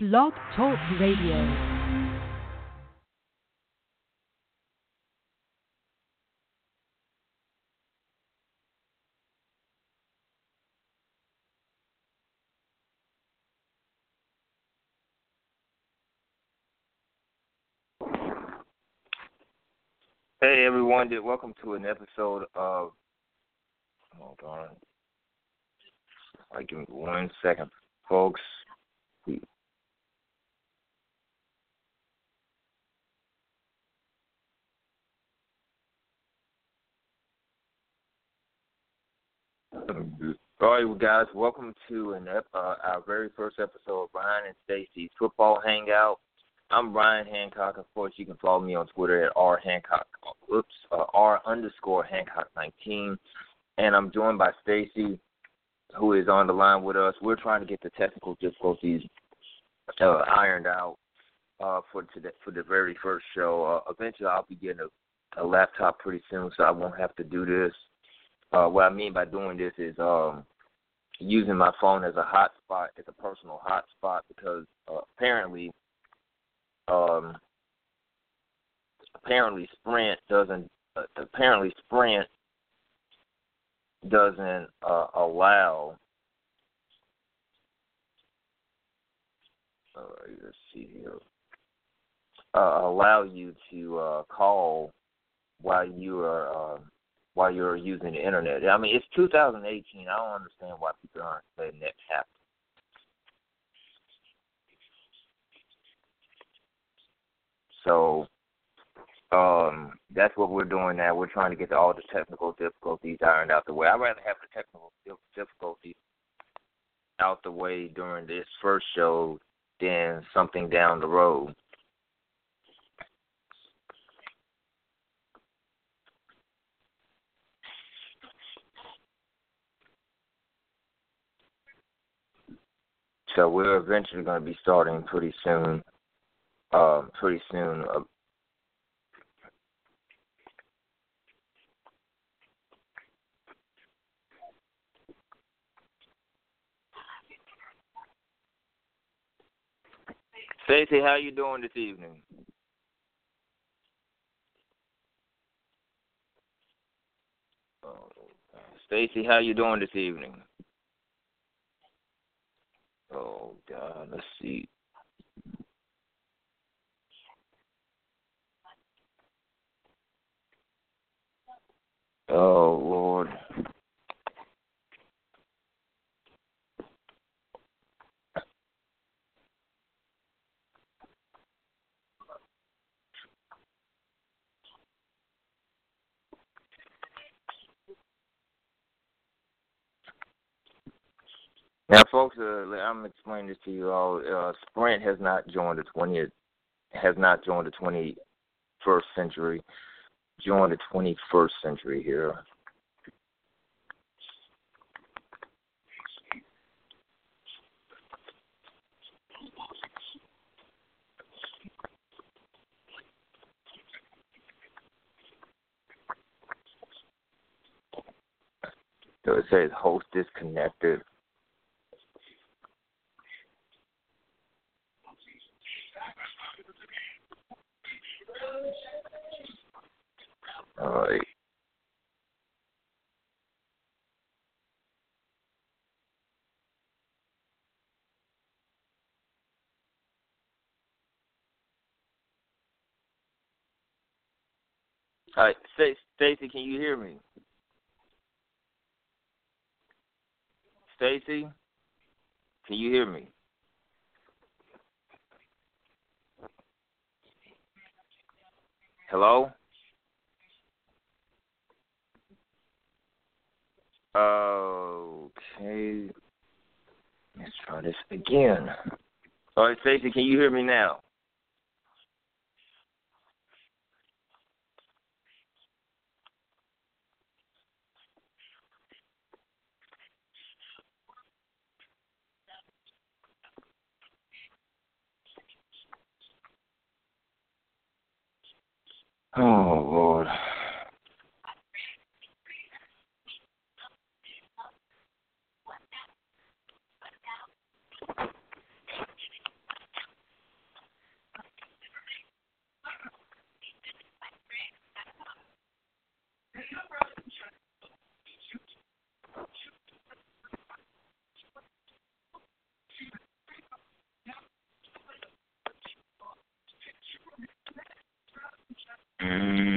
Blog Talk Radio. Hey everyone, welcome to an episode of hold on. I give me one second, folks. All right, guys, welcome to an uh, our very first episode of Ryne and Stacy's Football Hangout. I'm Ryne Hancock. Of course, you can follow me on Twitter at r hancock. Oops, uh, r underscore hancock 19, and I'm joined by Stacy, who is on the line with us. We're trying to get the technical difficulties uh, ironed out uh, for today for the very first show. Uh, eventually, I'll be getting a, a laptop pretty soon, so I won't have to do this. Uh, what I mean by doing this is um, using my phone as a hotspot, as a personal hotspot, because uh, apparently um, apparently Sprint doesn't uh, apparently Sprint doesn't uh, allow. Uh, let's see here. Uh, allow you to uh, call while you are uh, while you're using the internet. I mean, it's 2018. I don't understand why people aren't letting that happen. So um, that's what we're doing now. We're trying to get all the technical difficulties ironed out the way. I'd rather have the technical difficulties out the way during this first show than something down the road. So we're eventually going to be starting pretty soon um, pretty soon. Stacy, how you doing this evening? Oh, Stacy, how you doing this evening? Oh God, let's see. Oh Now, folks, uh, I'm explaining this to you all. Uh, Sprint has not joined the 20th, has not joined the 21st century join the 21st century here. So it says host disconnected. All right. Right, Stacy, can you hear me? Stacy, can you hear me? Hello? Okay. Let's try this again. All right, Stacy, can you hear me now? Oh Lord. Mm.